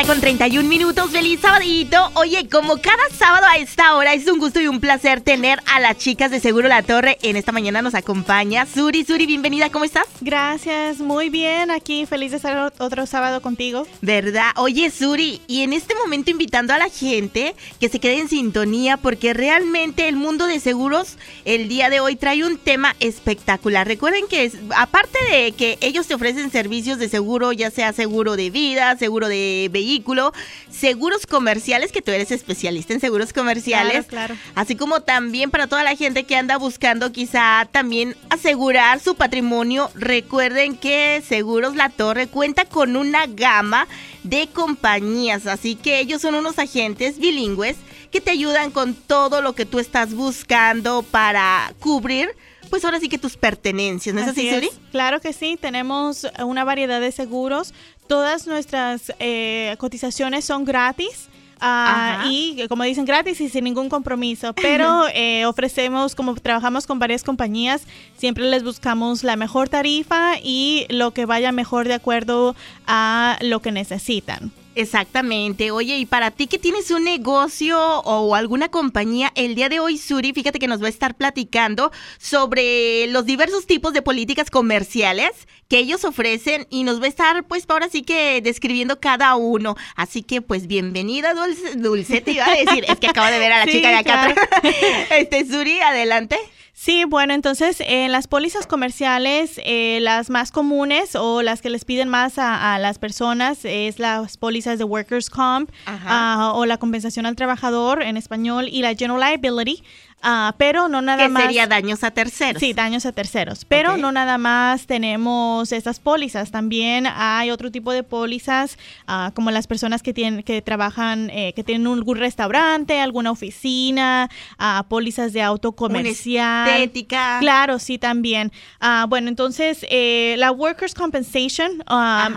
hora con 31 minutos. Feliz sabadito. Oye, como cada sábado a esta hora es un gusto y un placer tener a las chicas de Seguro La Torre. En esta mañana nos acompaña Suri. Suri, bienvenida. ¿Cómo estás? Gracias. Muy bien. Aquí feliz de estar otro sábado contigo. ¿Verdad? Oye, Suri, y en este momento invitando a la gente que se quede en sintonía porque realmente el mundo de seguros el día de hoy trae un tema espectacular. Recuerden que aparte de que ellos te ofrecen servicios de seguro, ya sea seguro de vida, seguro de vehículo, seguros comerciales, que tú eres especialista en seguros comerciales. Claro, Así como también para toda la gente que anda buscando quizá también asegurar su patrimonio. Recuerden que Seguros La Torre cuenta con una gama de compañías, así que ellos son unos agentes bilingües que te ayudan con todo lo que tú estás buscando para cubrir pues ahora sí que tus pertenencias, ¿no es así, Suri? Claro que sí, tenemos una variedad de seguros. Todas nuestras eh, cotizaciones son gratis. Uh, y como dicen gratis y sin ningún compromiso, pero eh, ofrecemos, como trabajamos con varias compañías, siempre les buscamos la mejor tarifa y lo que vaya mejor de acuerdo a lo que necesitan. Exactamente. Oye, y para ti que tienes un negocio o alguna compañía, el día de hoy, Suri, fíjate que nos va a estar platicando sobre los diversos tipos de políticas comerciales que ellos ofrecen y nos va a estar, pues, ahora sí que describiendo cada uno. Así que, pues, bienvenida, Dulce. Dulce, te iba a decir. es que acabo de ver a la chica de acá. este, Suri, adelante. Sí, bueno, entonces en las pólizas comerciales, eh, las más comunes o las que les piden más a, las personas es las pólizas de Workers' Comp uh, o la compensación al trabajador en español y la General Liability. Uh, pero no nada que más. sería daños a terceros. Sí, daños a terceros. Pero okay. no nada más tenemos estas pólizas. También hay otro tipo de pólizas, uh, como las personas que tienen, que trabajan, eh, que tienen algún restaurante, alguna oficina, uh, pólizas de auto comercial. Una estética. Claro, sí, también. bueno, entonces, eh, la Workers' Compensation,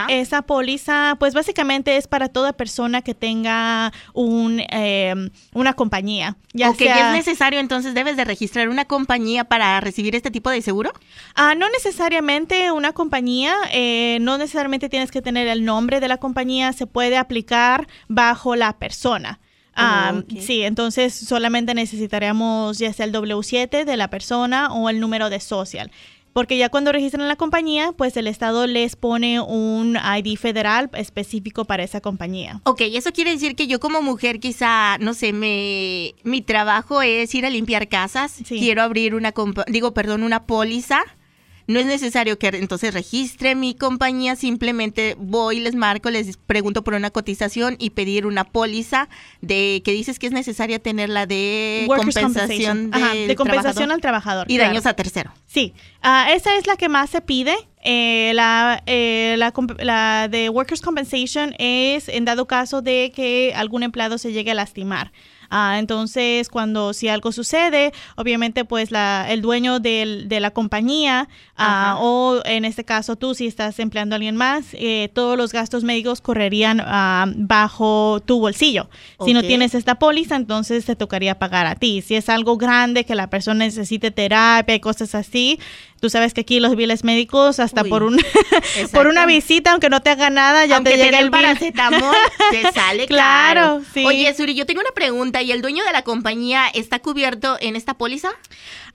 esa póliza, pues básicamente es para toda persona que tenga un, eh, una compañía. Ya ok, sea, es necesario entonces entonces debes de registrar una compañía para recibir este tipo de seguro? Ah, no necesariamente una compañía, eh, no necesariamente tienes que tener el nombre de la compañía, se puede aplicar bajo la persona. Um, okay. Sí, entonces solamente necesitaríamos ya sea el W7 de la persona o el número de social. Porque ya cuando registran la compañía, pues el Estado les pone un ID federal específico para esa compañía. Ok, eso quiere decir que yo como mujer quizá, no sé, me, mi trabajo es ir a limpiar casas, sí. quiero abrir una, digo, perdón, una póliza. No es necesario que entonces registre mi compañía, simplemente voy, les marco, les pregunto por una cotización y pedir una póliza de que dices que es necesaria tener la de Workers compensación Ajá, de compensación trabajador al trabajador y claro. daños a tercero. Sí, uh, esa es la que más se pide. Eh, la, eh, la, la de Workers Compensation es en dado caso de que algún empleado se llegue a lastimar. Uh, entonces, cuando si algo sucede, obviamente, pues la, el dueño del, de la compañía uh, o en este caso tú, si estás empleando a alguien más, eh, todos los gastos médicos correrían uh, bajo tu bolsillo. Okay. Si no tienes esta póliza, entonces te tocaría pagar a ti. Si es algo grande que la persona necesite terapia y cosas así, tú sabes que aquí los biles médicos hasta Uy, por un por una visita aunque no te haga nada ya aunque te llega el paracetamol te sale claro, claro. Sí. oye Suri yo tengo una pregunta y el dueño de la compañía está cubierto en esta póliza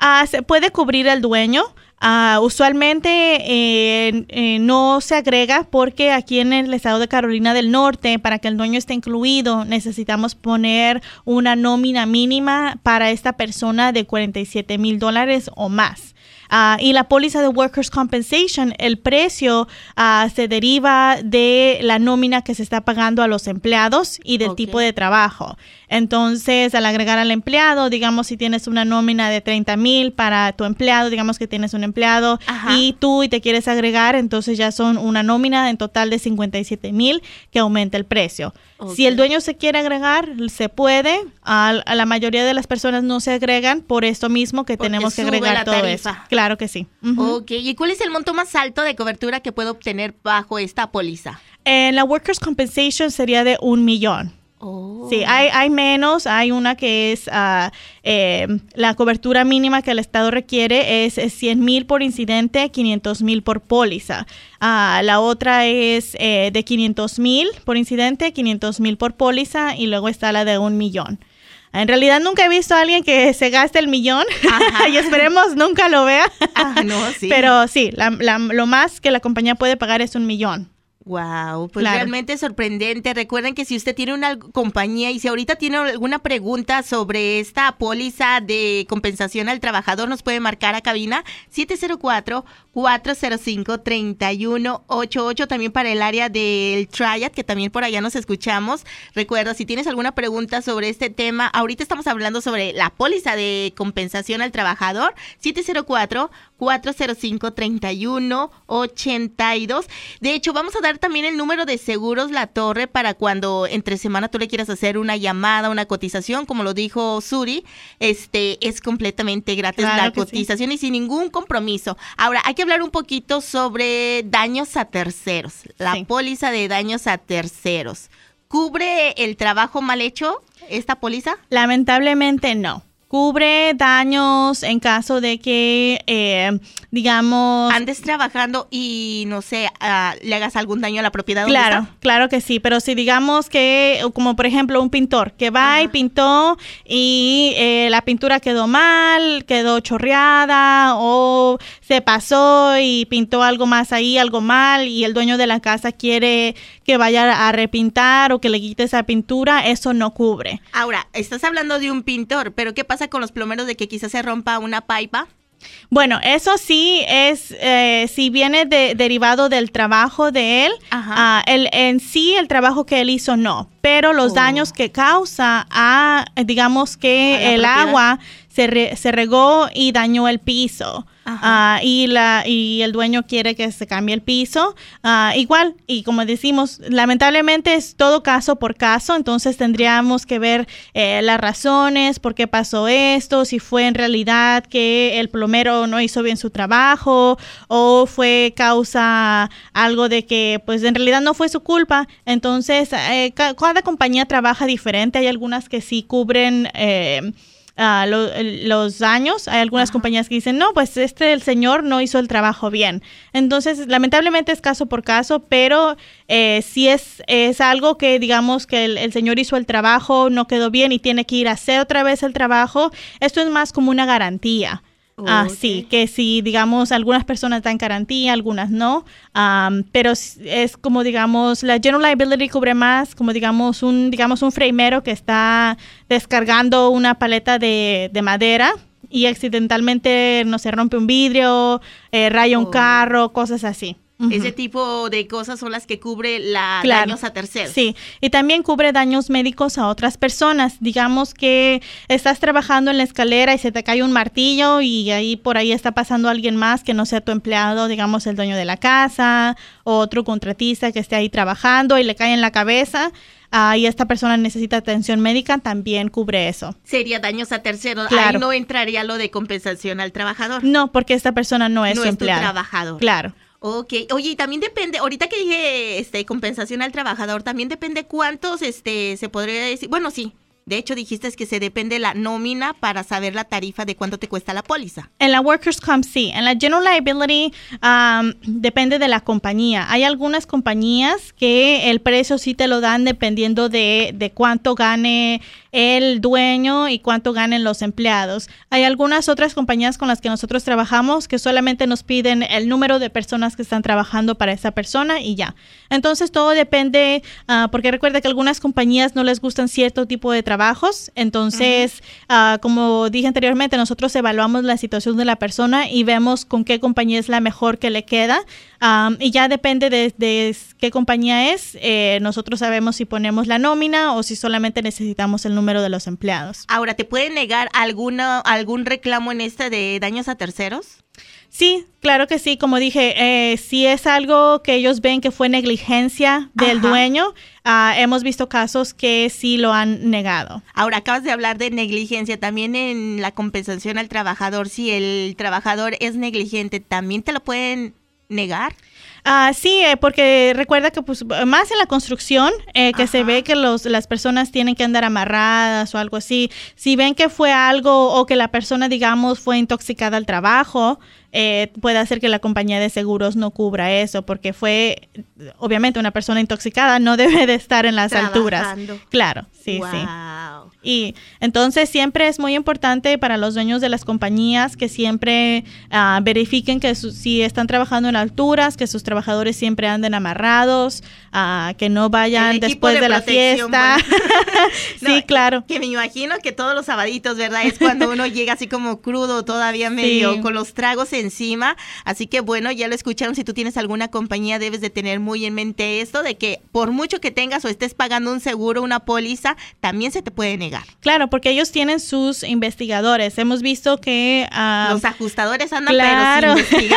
uh, se puede cubrir el dueño Uh, usualmente eh, eh, no se agrega porque aquí en el estado de Carolina del Norte, para que el dueño esté incluido, necesitamos poner una nómina mínima para esta persona de 47 mil dólares o más. Uh, y la póliza de Workers' Compensation, el precio uh, se deriva de la nómina que se está pagando a los empleados y del okay. tipo de trabajo. Entonces, al agregar al empleado, digamos, si tienes una nómina de 30 mil para tu empleado, digamos que tienes un empleado Ajá. y tú y te quieres agregar, entonces ya son una nómina en total de 57 mil que aumenta el precio. Okay. Si el dueño se quiere agregar, se puede. A, a, la mayoría de las personas no se agregan por esto mismo que Porque tenemos que agregar todo eso. Claro que sí. Uh -huh. Ok, ¿y cuál es el monto más alto de cobertura que puedo obtener bajo esta póliza? En la Workers' Compensation sería de un millón. Sí, hay, hay menos, hay una que es ah, eh, la cobertura mínima que el Estado requiere es, 100 mil por incidente, 500 mil por póliza. Ah, la otra es eh, de 500 mil por incidente, 500 mil por póliza y luego está la de un millón. En realidad nunca he visto a alguien que se gaste el millón y esperemos nunca lo vea. Ah, Pero sí, lo más que la compañía puede pagar es un millón. Wow, pues realmente sorprendente. Recuerden que si usted tiene una compañía y si ahorita tiene alguna pregunta sobre esta póliza de compensación al trabajador, nos puede marcar a cabina 704-405-3188. También para el área del Triad, que también por allá nos escuchamos. Recuerda, si tienes alguna pregunta sobre este tema, ahorita estamos hablando sobre la póliza de compensación al trabajador. 704 405-3182. De hecho, vamos a dar también el número de seguros La Torre para cuando entre semana tú le quieras hacer una llamada, una cotización, como lo dijo Suri, este es completamente gratis la cotización y sin ningún compromiso. Ahora, hay que hablar un poquito sobre daños a terceros, la póliza de daños a terceros. ¿Cubre el trabajo mal hecho esta póliza? Lamentablemente no cubre daños en caso de que, eh, digamos... Andes trabajando y, no sé, ah, le hagas algún daño a la propiedad. Claro, claro que sí, pero si digamos que, como por ejemplo un pintor, que va y pintó y eh, la pintura quedó mal, quedó chorreada o se pasó y pintó algo más ahí, algo mal y el dueño de la casa quiere que vaya a repintar o que le quite esa pintura, eso no cubre. Ahora, estás hablando de un pintor, pero ¿qué pasa? Con los plomeros de que quizás se rompa una pipa? Bueno, eso sí es, eh, si viene de, derivado del trabajo de él, uh, el, en sí el trabajo que él hizo no, pero los oh. daños que causa a, digamos que el agua se, se regó y dañó el piso. Ah, y, la, y el dueño quiere que se cambie el piso. Ah, igual, y como decimos, lamentablemente es todo caso por caso, entonces tendríamos que ver eh, las razones, por qué pasó esto, si fue en realidad que el plomero no hizo bien su trabajo o fue causa algo de que pues en realidad no fue su culpa. Entonces, eh, cada compañía trabaja diferente, hay algunas que sí cubren... Eh, los daños. Hay algunas compañías que dicen, no, pues este el señor no hizo el trabajo bien. Entonces, lamentablemente es caso por caso, pero eh, si es, es algo que digamos que el, señor hizo el trabajo, no quedó bien y tiene que ir a hacer otra vez el trabajo, esto es más como una garantía. Ah, sí, que si, digamos, algunas personas dan garantía, algunas no, pero es como, digamos, la General Liability cubre más, como, digamos, un, digamos, un framero que está descargando una paleta de, de madera y accidentalmente, no se rompe un vidrio, eh, raya un oh. carro, cosas así. Ese tipo de cosas son las que cubre la daños a terceros. Sí, y también cubre daños médicos a otras personas. Digamos que estás trabajando en la escalera y se te cae un martillo y ahí por ahí está pasando alguien más que no sea tu empleado, digamos el dueño de la casa, o otro contratista que esté ahí trabajando y le cae en la cabeza. y esta persona necesita atención médica, también cubre eso. Sería daños a terceros. Ahí no entraría lo de compensación al trabajador. No, porque esta persona no es no su es trabajador. Claro. Ok, oye, y también depende, ahorita que dije este compensación al trabajador, también depende cuántos este se podría decir, bueno, sí, de hecho, dijiste que se depende la nómina para saber la tarifa de cuánto te cuesta la póliza. En la Workers' Comp, sí. En la General Liability um, depende de la compañía. Hay algunas compañías que el precio sí te lo dan dependiendo de, de cuánto gane el dueño y cuánto ganen los empleados. Hay algunas otras compañías con las que nosotros trabajamos que solamente nos piden el número de personas que están trabajando para esa persona y ya. Entonces todo depende, uh, porque recuerda que algunas compañías no les gustan cierto tipo de trabajo trabajos. Entonces, ah, como dije anteriormente, nosotros evaluamos la situación de la persona y vemos con qué compañía es la mejor que le queda. y ya depende de, qué compañía es, eh, nosotros sabemos si ponemos la nómina o si solamente necesitamos el número de los empleados. Ahora, ¿te pueden negar alguna, algún reclamo en este de daños a terceros? Sí, claro que sí. Como dije, eh, si es algo que ellos ven que fue negligencia del dueño, ah, hemos visto casos que sí lo han negado. Ahora, acabas de hablar de negligencia. También en la compensación al trabajador, si el trabajador es negligente, también te lo pueden negar? Ah, sí, eh, porque recuerda que pues más en la construcción, eh, que se ve que los, las personas tienen que andar amarradas o algo así. Si ven que fue algo o que la persona, digamos, fue intoxicada al trabajo, eh, puede hacer que la compañía de seguros no cubra eso, porque fue, obviamente, una persona intoxicada no debe de estar en las alturas. Claro, sí, sí. Y entonces siempre es muy importante para los dueños de las compañías que siempre ah, verifiquen que si están trabajando en alturas, que sus trabajadores siempre anden amarrados, uh, que no vayan después de, la fiesta. sí, claro. Que me imagino que todos los sabaditos, ¿verdad? Es cuando uno llega así como crudo, todavía medio con los tragos encima. Así que bueno, ya lo escucharon. Si tú tienes alguna compañía, debes de tener muy en mente esto de que por mucho que tengas o estés pagando un seguro, una póliza, también se te puede negar Claro, porque ellos tienen sus investigadores. Hemos visto que... Ah, Los ajustadores andan claro. pero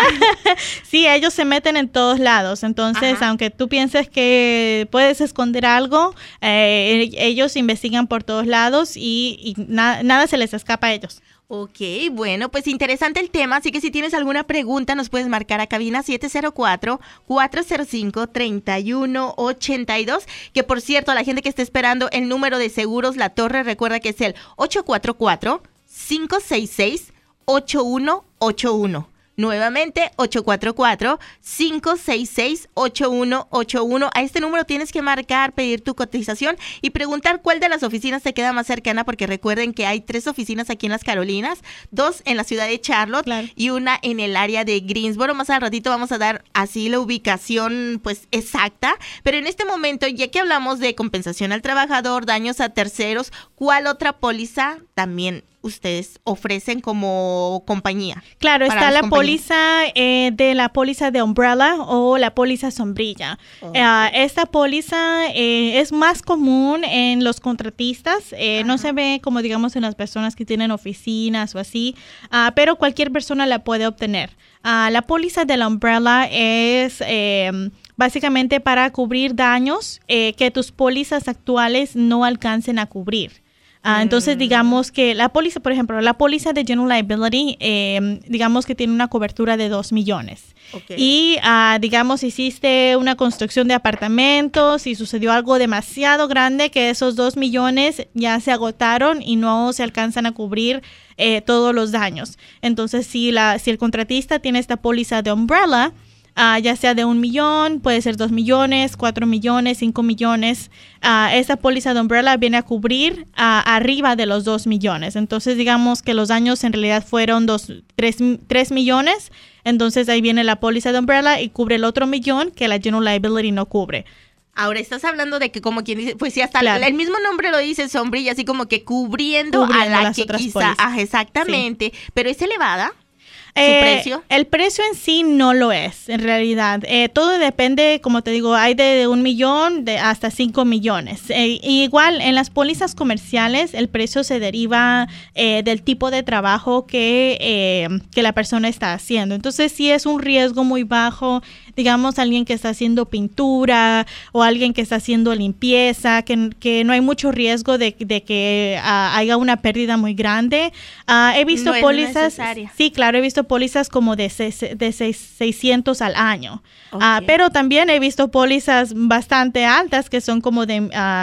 sí, ellos se meten en todos lados. Entonces, aunque tú pienses que puedes esconder algo, eh, ellos investigan por todos lados y, nada se les escapa a ellos. Ok, bueno, pues interesante el tema, así que si tienes alguna pregunta nos puedes marcar a cabina 704-405-3182, que por cierto, a la gente que está esperando el número de seguros La Torre, recuerda que es el 844-566-8181. Nuevamente, 844-566-8181. A este número tienes que marcar, pedir tu cotización y preguntar cuál de las oficinas te queda más cercana, porque recuerden que hay tres oficinas aquí en las Carolinas, dos en la ciudad de Charlotte y una en el área de Greensboro. Más al ratito vamos a dar así la ubicación pues exacta, pero en este momento, ya que hablamos de compensación al trabajador, daños a terceros, ¿cuál otra póliza también ustedes ofrecen como compañía? Claro, está la póliza eh, de la póliza de umbrella o la póliza sombrilla. Eh, esta póliza eh, es más común en los contratistas, no se ve como digamos en las personas que tienen oficinas o así, ah, pero cualquier persona la puede obtener. Ah, la póliza de la umbrella es em, básicamente para cubrir daños que tus pólizas actuales no alcancen a cubrir. Ah, entonces, mm. digamos que la póliza, por ejemplo, la póliza de General Liability, em, digamos que tiene una cobertura de 2 millones. Y, ah, digamos, hiciste una construcción de apartamentos y sucedió algo demasiado grande que esos 2 millones ya se agotaron y no se alcanzan a cubrir eh, todos los daños. Entonces, si, la, si el contratista tiene esta póliza de umbrella, Ah, ya sea de un millón, puede ser dos millones, cuatro millones, cinco millones. Uh, esa póliza de umbrella viene a cubrir uh, arriba de los dos millones. Entonces, digamos que los daños en realidad fueron dos, tres, millones. Entonces, ahí viene la póliza de umbrella y cubre el otro millón que la general liability no cubre. Ahora estás hablando de que como quien dice, pues sí, hasta el mismo nombre lo dice sombrilla, así como que cubriendo, a la que quizá, exactamente, pero es elevada. Eh, precio? El precio en sí no lo es, en realidad. Eh, todo depende, como te digo, hay de un millón de hasta cinco millones. Eh, igual, en las pólizas comerciales, el precio se deriva del tipo de trabajo que, que la persona está haciendo. Entonces, si es un riesgo muy bajo, digamos, alguien que está haciendo pintura o alguien que está haciendo limpieza, que, no hay mucho riesgo de, que ah, haya una pérdida muy grande. Ah, he visto pólizas. Sí, claro, he visto pólizas como de, de 600 al año. Ah, pero también he visto pólizas bastante altas que son como de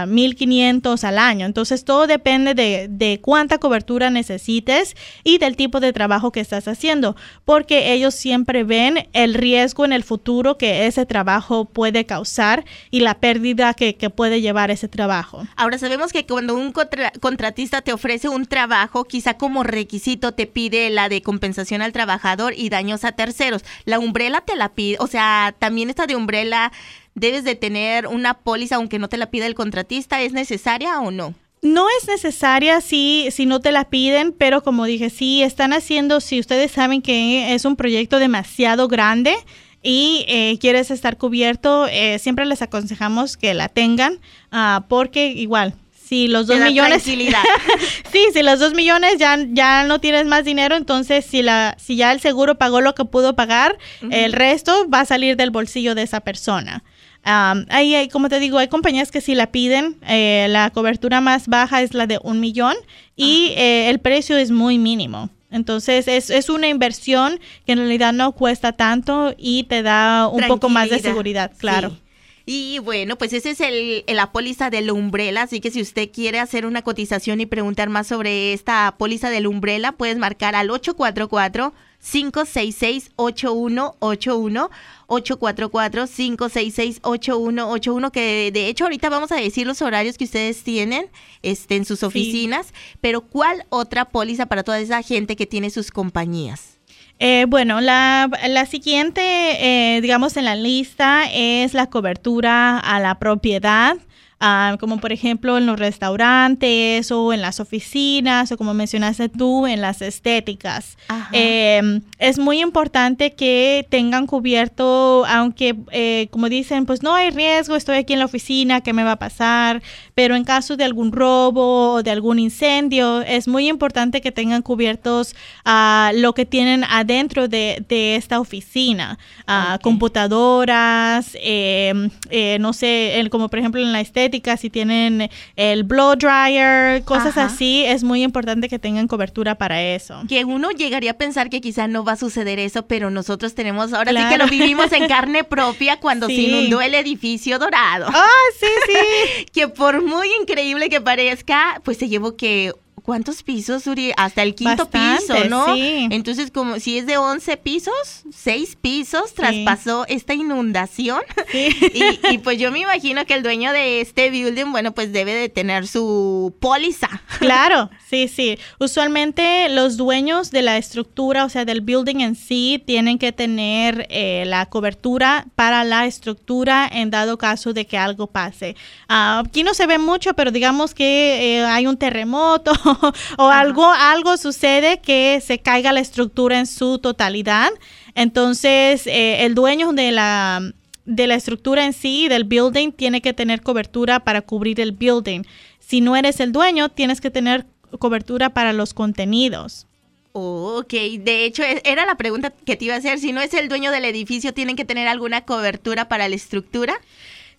1500 al año. Entonces, todo depende de, de cuánta cobertura necesites y del tipo de trabajo que estás haciendo, porque ellos siempre ven el riesgo en el futuro que ese trabajo puede causar y la pérdida que, puede llevar ese trabajo. Ahora sabemos que cuando un contratista te ofrece un trabajo, quizá como requisito te pide la de compensación al trabajador y daños a terceros. La umbrela te la pide, o sea, también esta de umbrela debes de tener una póliza aunque no te la pida el contratista, ¿es necesaria o no? No es necesaria si, si no te la piden, pero como dije, si están haciendo, si ustedes saben que es un proyecto demasiado grande, y eh, quieres estar cubierto, eh, siempre les aconsejamos que la tengan, uh, porque igual, si los dos millones sí si los dos millones ya ya no tienes más dinero entonces si la si ya el seguro pagó lo que pudo pagar el resto va a salir del bolsillo de esa persona. Um, ahí como te digo hay compañías que si la piden. Eh, la cobertura más baja es la de un millón y eh, el precio es muy mínimo. Entonces es, es una inversión que en realidad no cuesta tanto y te da un poco más de seguridad, claro. Y bueno, pues ese es el, la póliza del Umbrella, así que si usted quiere hacer una cotización y preguntar más sobre esta póliza del Umbrella, puedes marcar al 844 566-8181, 844-566-8181, que de hecho ahorita vamos a decir los horarios que ustedes tienen este, en sus oficinas, pero ¿cuál otra póliza para toda esa gente que tiene sus compañías? Eh, bueno, la, la siguiente, eh, digamos, en la lista es la cobertura a la propiedad. Ah, como por ejemplo en los restaurantes o en las oficinas o como mencionaste tú, en las estéticas. Em, es muy importante que tengan cubierto, aunque eh, como dicen, pues no hay riesgo, estoy aquí en la oficina, ¿qué me va a pasar? Pero en caso de algún robo o de algún incendio, es muy importante que tengan cubiertos uh, lo que tienen adentro de, esta oficina, uh, computadoras, em, eh, no sé, como por ejemplo en la estética, si tienen el blow dryer, cosas así, es muy importante que tengan cobertura para eso. Que uno llegaría a pensar que quizá no va a suceder eso, pero nosotros tenemos, ahora sí que lo vivimos en carne propia cuando se inundó el edificio dorado. Ah, sí, sí. que por muy increíble que parezca, pues se llevó que ¿Cuántos pisos, Uri? Hasta el quinto piso, ¿no? Sí. Entonces, como si es de 11 pisos, 6 pisos traspasó esta inundación. Sí. y, pues yo me imagino que el dueño de este building, bueno, pues debe de tener su póliza. Claro, sí, sí. Usualmente los dueños de la estructura, o sea, del building en sí, tienen que tener eh, la cobertura para la estructura en dado caso de que algo pase. Ah, aquí no se ve mucho, pero digamos que eh, hay un terremoto o algo, algo sucede que se caiga la estructura en su totalidad. Entonces, eh, el dueño de la, de la estructura en sí, del building, tiene que tener cobertura para cubrir el building. Si no eres el dueño, tienes que tener cobertura para los contenidos. ok, de hecho e, era la pregunta que te iba a hacer. Si no es el dueño del edificio, ¿tienen que tener alguna cobertura para la estructura?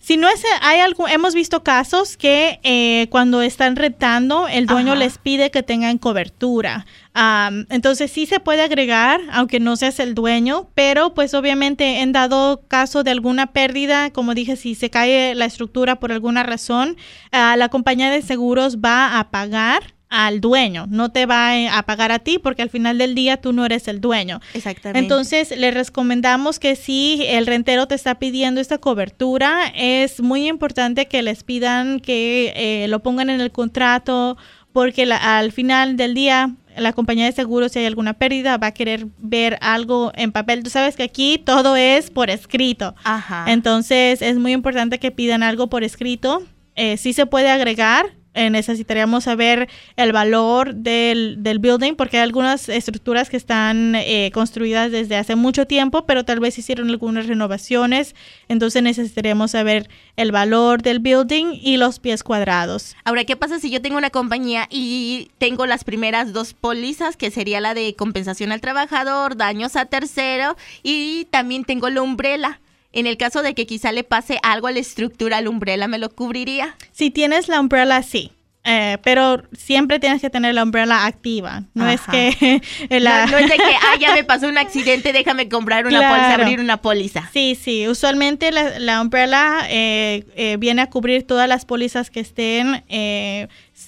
Si no es, hay algo, hemos visto casos que eh, cuando están retando, el dueño les pide que tengan cobertura. entonces sí se puede agregar, aunque no seas el dueño, pero pues obviamente en dado caso de alguna pérdida, como dije, si se cae la estructura por alguna razón, ah, la compañía de seguros va a pagar al dueño, no te va a pagar a ti porque al final del día tú no eres el dueño. Exactamente. Entonces, le recomendamos que si el rentero te está pidiendo esta cobertura, es muy importante que les pidan que eh, lo pongan en el contrato porque al final del día la compañía de seguros, si hay alguna pérdida, va a querer ver algo en papel. Tú sabes que aquí todo es por escrito. Ajá. Entonces, es muy importante que pidan algo por escrito. Eh, sí se puede agregar, eh, necesitaríamos saber el valor del, del, building porque hay algunas estructuras que están eh, construidas desde hace mucho tiempo, pero tal vez hicieron algunas renovaciones, entonces necesitaríamos saber el valor del building y los pies cuadrados. Ahora, ¿qué pasa si yo tengo una compañía y tengo las primeras dos pólizas, que sería la de compensación al trabajador, daños a tercero y también tengo la umbrella? En el caso de que quizá le pase algo a la estructura, la umbrella me lo cubriría. Si tienes la umbrella, sí. Eh, pero siempre tienes que tener la umbrella activa. No es que la... no, es de que, ah, ya me pasó un accidente, déjame comprar una póliza, abrir una póliza. Sí, sí. Usualmente la, la umbrella eh, eh, viene a cubrir todas las pólizas que estén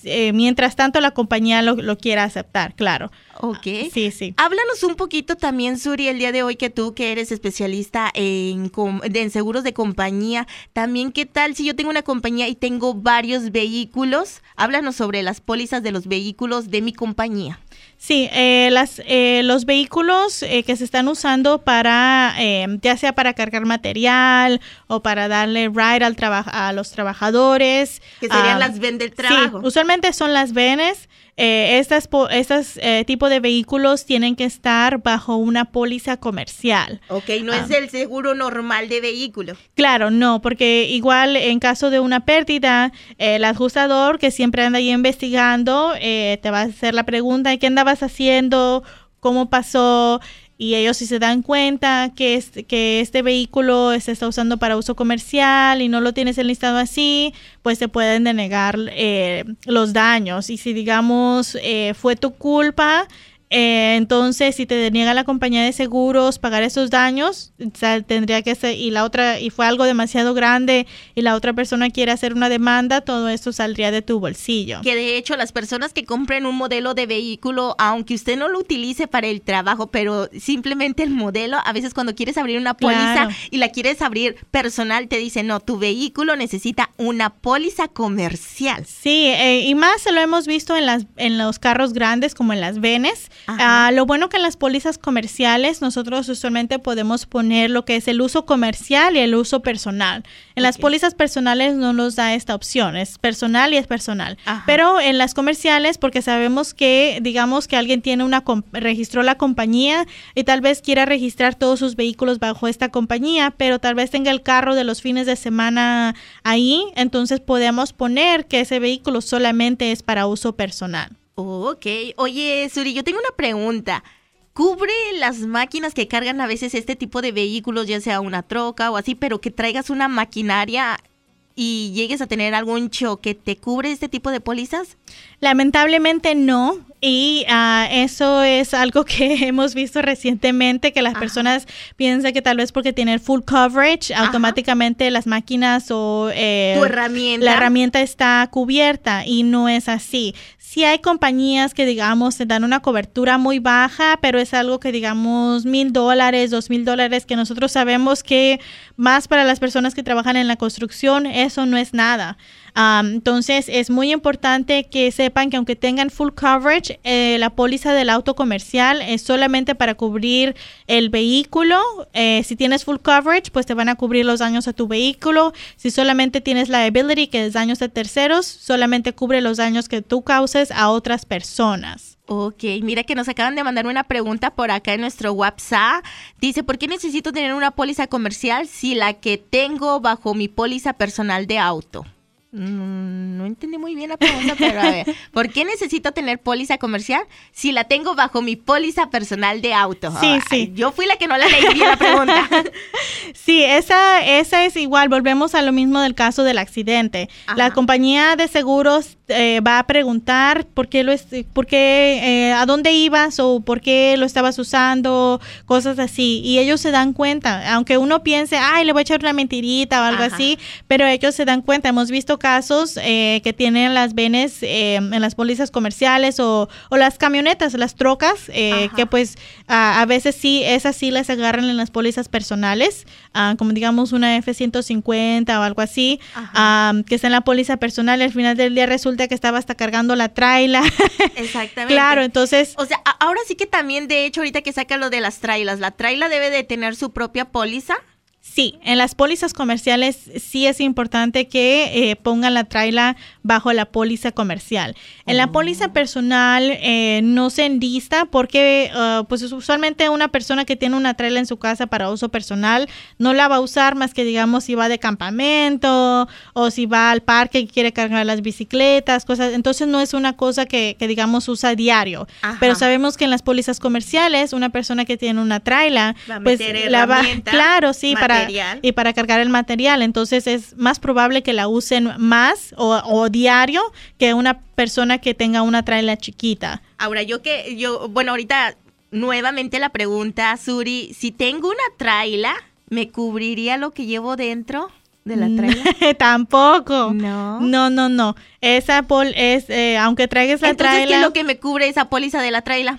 eh, mientras tanto la compañía lo, lo, quiera aceptar, claro. Ok. Sí, sí. Háblanos un poquito también, Suri, el día de hoy que tú que eres especialista en, en seguros de compañía, también qué tal si yo tengo una compañía y tengo varios vehículos, háblanos sobre las pólizas de los vehículos de mi compañía. Sí, eh, las, eh, los vehículos eh, que se están usando para, ya sea para cargar material o para darle ride al a los trabajadores. Que serían ah, las ven del trabajo. Sí, usualmente son las venes eh, estas estos eh, tipos de vehículos tienen que estar bajo una póliza comercial. Ok, no es ah. el seguro normal de vehículo. Claro, no, porque igual en caso de una pérdida, el ajustador que siempre anda ahí investigando eh, te va a hacer la pregunta, ¿qué andabas haciendo? ¿Cómo pasó? Y ellos si se dan cuenta que, que este vehículo se está usando para uso comercial y no lo tienes enlistado así, pues se pueden denegar eh, los daños. Y si digamos eh, fue tu culpa, eh, entonces, si te deniega la compañía de seguros pagar esos daños, tendría que ser, y la otra, y fue algo demasiado grande, y la otra persona quiere hacer una demanda, todo esto saldría de tu bolsillo. Que de hecho, las personas que compren un modelo de vehículo, aunque usted no lo utilice para el trabajo, pero simplemente el modelo, a veces cuando quieres abrir una póliza y la quieres abrir personal, te dice, no, tu vehículo necesita una póliza comercial. Sí, eh, y más se lo hemos visto en, las, en los carros grandes, como en las Venes Ah, lo bueno que en las pólizas comerciales nosotros usualmente podemos poner lo que es el uso comercial y el uso personal. En las pólizas personales no nos da esta opción, es personal y es personal. Pero en las comerciales, porque sabemos que, digamos que alguien tiene una, registró la compañía y tal vez quiera registrar todos sus vehículos bajo esta compañía, pero tal vez tenga el carro de los fines de semana ahí, entonces podemos poner que ese vehículo solamente es para uso personal. Ok. Oye, Suri, yo tengo una pregunta. ¿Cubre las máquinas que cargan a veces este tipo de vehículos, ya sea una troca o así, pero que traigas una maquinaria y llegues a tener algún choque, ¿te cubre este tipo de pólizas? Lamentablemente no. Y uh, eso es algo que hemos visto recientemente, que las personas piensan que tal vez porque tener full coverage, automáticamente las máquinas o eh, herramienta. la herramienta está cubierta y no es así. Sí hay compañías que digamos te dan una cobertura muy baja, pero es algo que digamos mil dólares, dos mil dólares, que nosotros sabemos que más para las personas que trabajan en la construcción, eso no es nada entonces es muy importante que sepan que aunque tengan full coverage, eh, la póliza del auto comercial es solamente para cubrir el vehículo. Eh, si tienes full coverage, pues te van a cubrir los daños a tu vehículo. Si solamente tienes liability, que es daños de terceros, solamente cubre los daños que tú causes a otras personas. Ok, mira que nos acaban de mandar una pregunta por acá en nuestro WhatsApp. Dice, ¿por qué necesito tener una póliza comercial si la que tengo bajo mi póliza personal de auto? Mm, no entendí muy bien la pregunta, pero a ver, ¿por qué necesito tener póliza comercial si la tengo bajo mi póliza personal de auto? Sí, sí. Yo fui la que no la leí bien la pregunta. sí, esa, esa es igual. Volvemos a lo mismo del caso del accidente. La compañía de seguros eh, va a preguntar por qué lo es, por qué, eh, a dónde ibas o por qué lo estabas usando, cosas así. Y ellos se dan cuenta, aunque uno piense, ay, le voy a echar una mentirita o algo así, pero ellos se dan cuenta. Hemos visto casos eh, que tienen las venes eh, en las pólizas comerciales o, o, las camionetas, las trocas, eh, que pues a, veces sí, esas sí las agarran en las pólizas personales, ah, como digamos una F-150 o algo así, ah, que está en la póliza personal y al final del día resulta que estaba hasta cargando la traila. Exactamente. claro, entonces... O sea, ahora sí que también, de hecho, ahorita que saca lo de las trailas, la traila debe de tener su propia póliza. Sí, en las pólizas comerciales sí es importante que eh, pongan la traila bajo la póliza comercial. En la póliza oh. personal eh, no se enlista porque uh, pues usualmente una persona que tiene una traila en su casa para uso personal no la va a usar más que digamos si va de campamento o si va al parque y quiere cargar las bicicletas, cosas. Entonces no es una cosa que, digamos usa diario. Pero sabemos que en las pólizas comerciales una persona que tiene una traila pues la va, claro, sí, para y para cargar el material. Entonces es más probable que la usen más o, diario que una persona que tenga una traila chiquita. Ahora, yo que, yo, bueno, ahorita nuevamente la pregunta, Suri, si tengo una traila, ¿me cubriría lo que llevo dentro? de la traila? Tampoco. No. No, no, no. Esa pol es, eh, aunque traigas la Entonces, ¿qué es lo que me cubre esa póliza de la traila?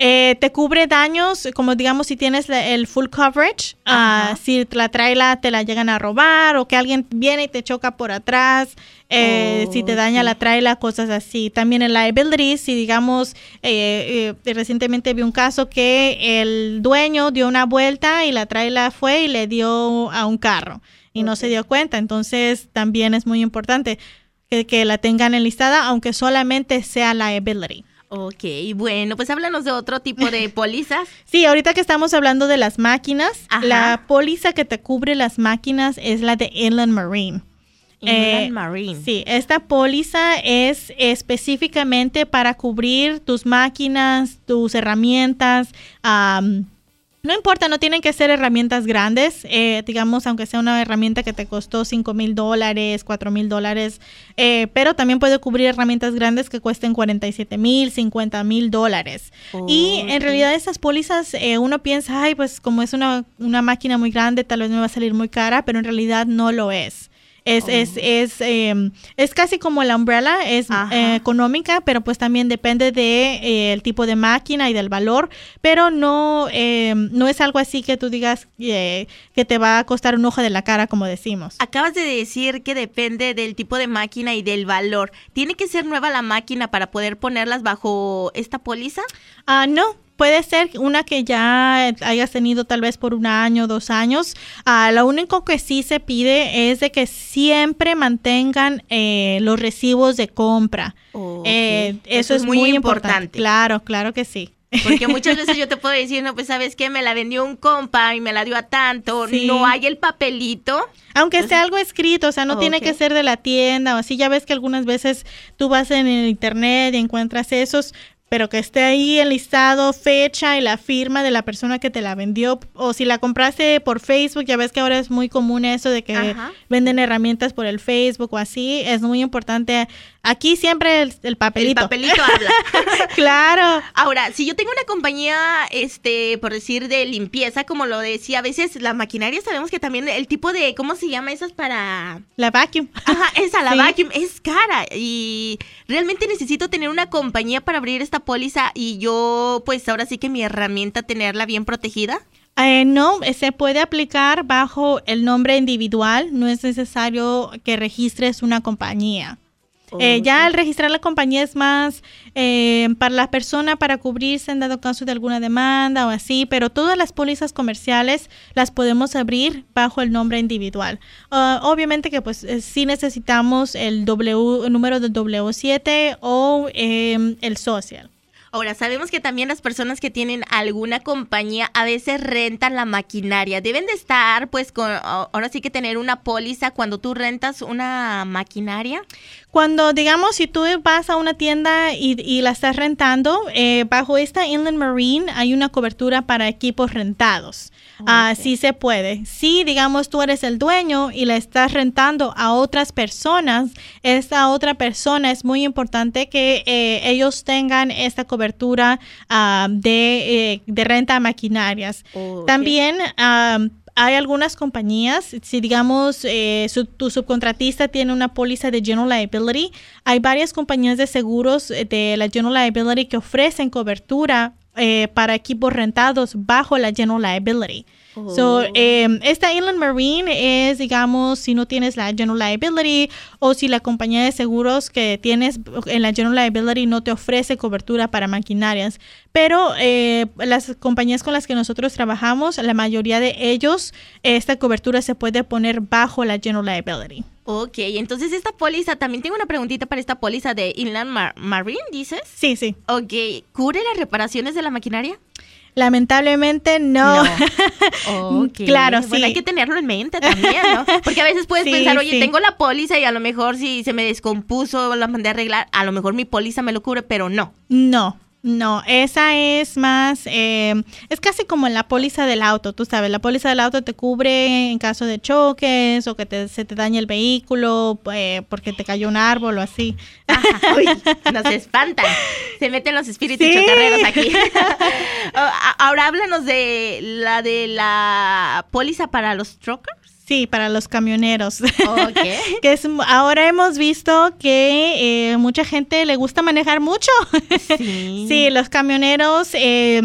Eh, te cubre daños, como digamos si tienes el full coverage, uh, si la traila te la llegan a robar o que alguien viene y te choca por atrás, eh, si te daña la traila, cosas así. También el liability, si digamos, eh, recientemente vi un caso que el dueño dio una vuelta y la traila fue y le dio a un carro y no se dio cuenta, entonces también es muy importante que, que la tengan enlistada, aunque solamente sea liability. Ok, bueno, pues háblanos de otro tipo de pólizas. sí, ahorita que estamos hablando de las máquinas, la póliza que te cubre las máquinas es la de Inland Marine. Inland eh, Marine. Sí, esta póliza es específicamente para cubrir tus máquinas, tus herramientas, No importa, no tienen que ser herramientas grandes, eh, digamos, aunque sea una herramienta que te costó 5 mil dólares, 4 mil dólares, eh, pero también puede cubrir herramientas grandes que cuesten 47 mil, 50 mil dólares. y en realidad esas pólizas, eh, uno piensa, ay, pues como es una, una máquina muy grande, tal vez me va a salir muy cara, pero en realidad no lo es. Es, es, oh. es, em, es casi como la umbrella, es eh, económica, pero pues también depende del de, eh, el tipo de máquina y del valor, pero no, em, no es algo así que tú digas eh, que te va a costar un ojo de la cara, como decimos. Acabas de decir que depende del tipo de máquina y del valor. ¿Tiene que ser nueva la máquina para poder ponerlas bajo esta póliza? Ah, no, puede ser una que ya hayas tenido tal vez por un año, dos años. Ah, lo único que sí se pide es de que siempre mantengan eh, los recibos de compra. Eh, eso, es, muy, importante. Claro, claro que sí. Porque muchas veces yo te puedo decir, no, pues sabes que me la vendió un compa y me la dio a tanto, no hay el papelito. Aunque sea algo escrito, o sea, no tiene que ser de la tienda o así, ya ves que algunas veces tú vas en el internet y encuentras esos, pero que esté ahí el listado, fecha y la firma de la persona que te la vendió. O si la compraste por Facebook, ya ves que ahora es muy común eso de que venden herramientas por el Facebook o así. Es muy importante. Aquí siempre el, papelito. El papelito habla. claro. Ahora, si yo tengo una compañía, este, por decir, de limpieza, como lo decía, a veces la maquinaria sabemos que también el tipo de, ¿cómo se llama esas para...? La vacuum. Ajá, esa, la vacuum, es cara. Y realmente necesito tener una compañía para abrir esta póliza y yo, pues ahora sí que mi herramienta tenerla bien protegida? Eh, no, se puede aplicar bajo el nombre individual, no es necesario que registres una compañía. Eh, ya al registrar la compañía es más eh, para la persona para cubrirse en dado caso de alguna demanda o así, pero todas las pólizas comerciales las podemos abrir bajo el nombre individual. Ah, obviamente que pues sí necesitamos el, w, el número del W7 o em, el social. Ahora, sabemos que también las personas que tienen alguna compañía a veces rentan la maquinaria. Deben de estar, pues, con, ahora sí que tener una póliza cuando tú rentas una maquinaria. Cuando, digamos, si tú vas a una tienda y, la estás rentando, eh, bajo esta Inland Marine hay una cobertura para equipos rentados. Así se puede. Si, digamos, tú eres el dueño y la estás rentando a otras personas, esta otra persona es muy importante que eh, ellos tengan esta cobertura ah, de, eh, de, renta a maquinarias. También ah, hay algunas compañías, si digamos eh, tu subcontratista tiene una póliza de General Liability, hay varias compañías de seguros eh, de la General Liability que ofrecen cobertura eh, para equipos rentados bajo la General Liability. So, em, esta Inland Marine es, digamos, si no tienes la General Liability o si la compañía de seguros que tienes en la General Liability no te ofrece cobertura para maquinarias. Pero eh, las compañías con las que nosotros trabajamos, la mayoría de ellos, esta cobertura se puede poner bajo la General Liability. Ok, entonces esta póliza, también tengo una preguntita para esta póliza de Inland Marine, dices? Sí, sí. Ok, ¿cubre las reparaciones de la maquinaria? Lamentablemente no. claro, sí. hay que tenerlo en mente también, ¿no? Porque a veces puedes pensar, oye, tengo la póliza y a lo mejor si se me descompuso, la mandé a arreglar, a lo mejor mi póliza me lo cubre, pero no. No, no, esa es más, eh, es casi como la póliza del auto, tú sabes, la póliza del auto te cubre en caso de choques o que se te dañe el vehículo eh, porque te cayó un árbol o así. uy, nos espantan, se meten los espíritus chocarreros aquí. Ahora háblanos de la de la póliza para los truckers. Sí, para los camioneros. que es, ahora hemos visto que eh, mucha gente le gusta manejar mucho. Sí, sí los camioneros, eh,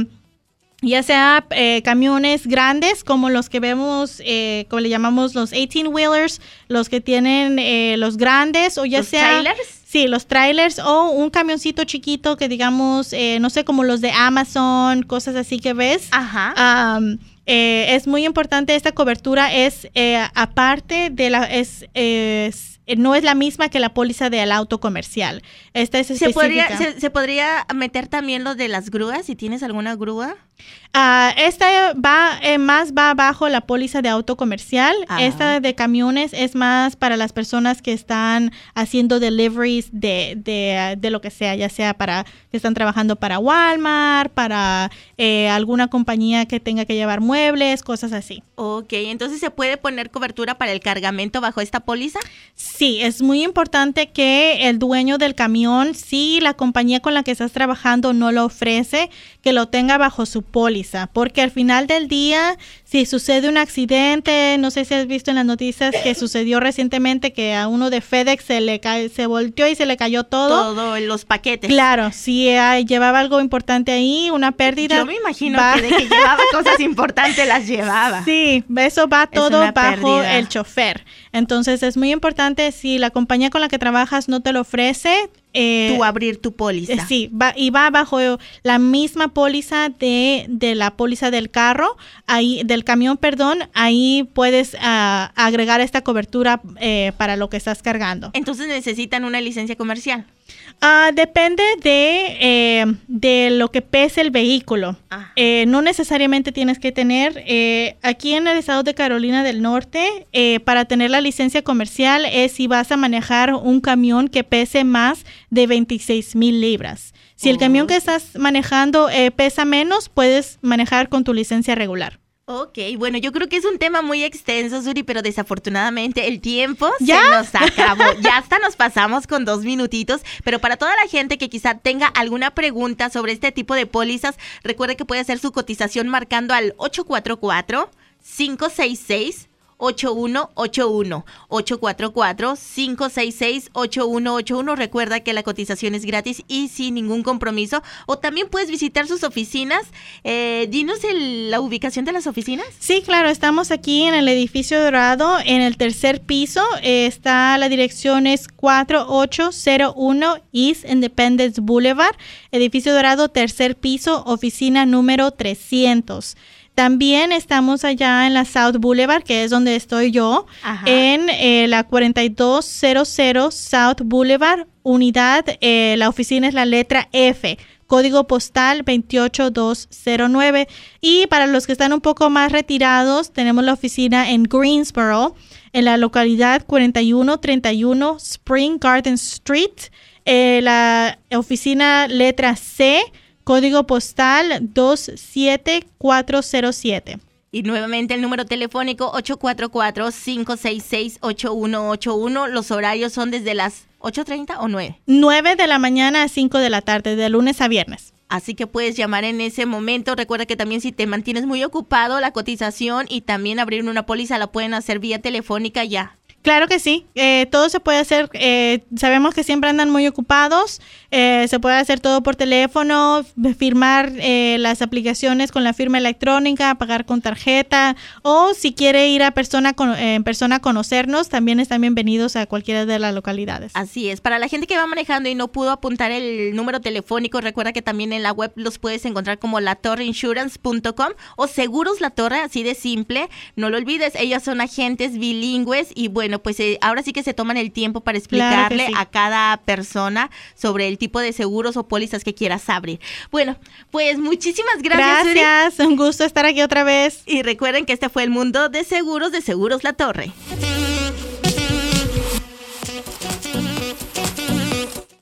ya sea eh, camiones grandes como los que vemos, como le llamamos los 18-wheelers, los que tienen los grandes, o ya ¿Los sea... Trailers? Sí, los trailers o un camioncito chiquito que digamos, no sé, como los de Amazon, cosas así que ves. Ajá. Eh, es muy importante esta cobertura, es eh, aparte de la, es, eh, no es la misma que la póliza del auto comercial. Esta es ¿Se específica. podría, se, se podría meter también lo de las grúas si tienes alguna grúa? Ah, esta va eh, más va bajo la póliza de auto comercial. Ah. Esta de camiones es más para las personas que están haciendo deliveries de, de, de lo que sea, ya sea para que están trabajando para Walmart, para eh, alguna compañía que tenga que llevar muebles, cosas así. Ok, entonces se puede poner cobertura para el cargamento bajo esta póliza. Sí, es muy importante que el dueño del camión, si la compañía con la que estás trabajando no lo ofrece, que lo tenga bajo su póliza, porque al final del día, si sucede un accidente, no sé si has visto en las noticias que sucedió recientemente que a uno de FedEx se le se volteó y se le cayó todo. Todo en los paquetes. Claro, si eh, llevaba algo importante ahí, una pérdida. Yo me imagino va- que de que llevaba cosas importantes las llevaba. Sí, eso va todo bajo pérdida. el chofer. Entonces es muy importante si la compañía con la que trabajas no te lo ofrece. Eh, Tú abrir tu póliza. eh, sí, va, y va bajo la misma póliza de, de la póliza del carro, ahí del camión, perdón, ahí puedes ah, agregar esta cobertura eh, para lo que estás cargando. Entonces necesitan una licencia comercial. Ah, depende de, eh, de lo que pese el vehículo. Ah. Eh, no necesariamente tienes que tener, eh, aquí en el estado de Carolina del Norte, eh, para tener la licencia comercial es si vas a manejar un camión que pese más de 26 mil libras. Si el camión que estás manejando pesa menos, puedes manejar con tu licencia regular. Ok, bueno, yo creo que es un tema muy extenso, Suri, pero desafortunadamente el tiempo ¿Ya? se nos acabó. ya hasta nos pasamos con dos minutitos, pero para toda la gente que quizá tenga alguna pregunta sobre este tipo de pólizas, recuerde que puede hacer su cotización marcando al 844 566 8181 844-566-8181. Recuerda que la cotización es gratis y sin ningún compromiso. O también puedes visitar sus oficinas. Eh, dinos la ubicación de las oficinas. Sí, claro, estamos aquí en el edificio dorado, en el tercer piso. Está la dirección es 4801 East Independence Boulevard, edificio dorado, tercer piso, oficina número 300. También estamos allá en la South Boulevard, que es donde estoy yo, Ajá. en eh, la 4200 South Boulevard, unidad, eh, la oficina es la letra F. Código postal 28209. Y para los que están un poco más retirados, tenemos la oficina en Greensboro, en la localidad 4131 Spring Garden Street. Eh, la oficina letra C, código postal 27407. Y nuevamente el número telefónico 844-566-8181. Los horarios son desde las 8.30 o 9. 9 de la mañana a 5 de la tarde, de lunes a viernes. Así que puedes llamar en ese momento. Recuerda que también si te mantienes muy ocupado, la cotización y también abrir una póliza la pueden hacer vía telefónica ya. Claro que sí, eh, todo se puede hacer, eh, sabemos que siempre andan muy ocupados, eh, se puede hacer todo por teléfono, firmar eh, las aplicaciones con la firma electrónica, pagar con tarjeta o si quiere ir a persona con- en persona a conocernos, también están bienvenidos a cualquiera de las localidades. Así es. Para la gente que va manejando y no pudo apuntar el número telefónico, recuerda que también en la web los puedes encontrar como latorreinsurance.com o Seguros La Torre, así de simple. No lo olvides, ellos son agentes bilingües y bueno, pues eh, ahora sí que se toman el tiempo para Claro explicarle sí. a cada persona sobre el tipo de seguros o pólizas que quieras abrir. Bueno, pues muchísimas gracias. Gracias, un gusto estar aquí otra vez. Y recuerden que este fue el mundo de seguros de Seguros La Torre.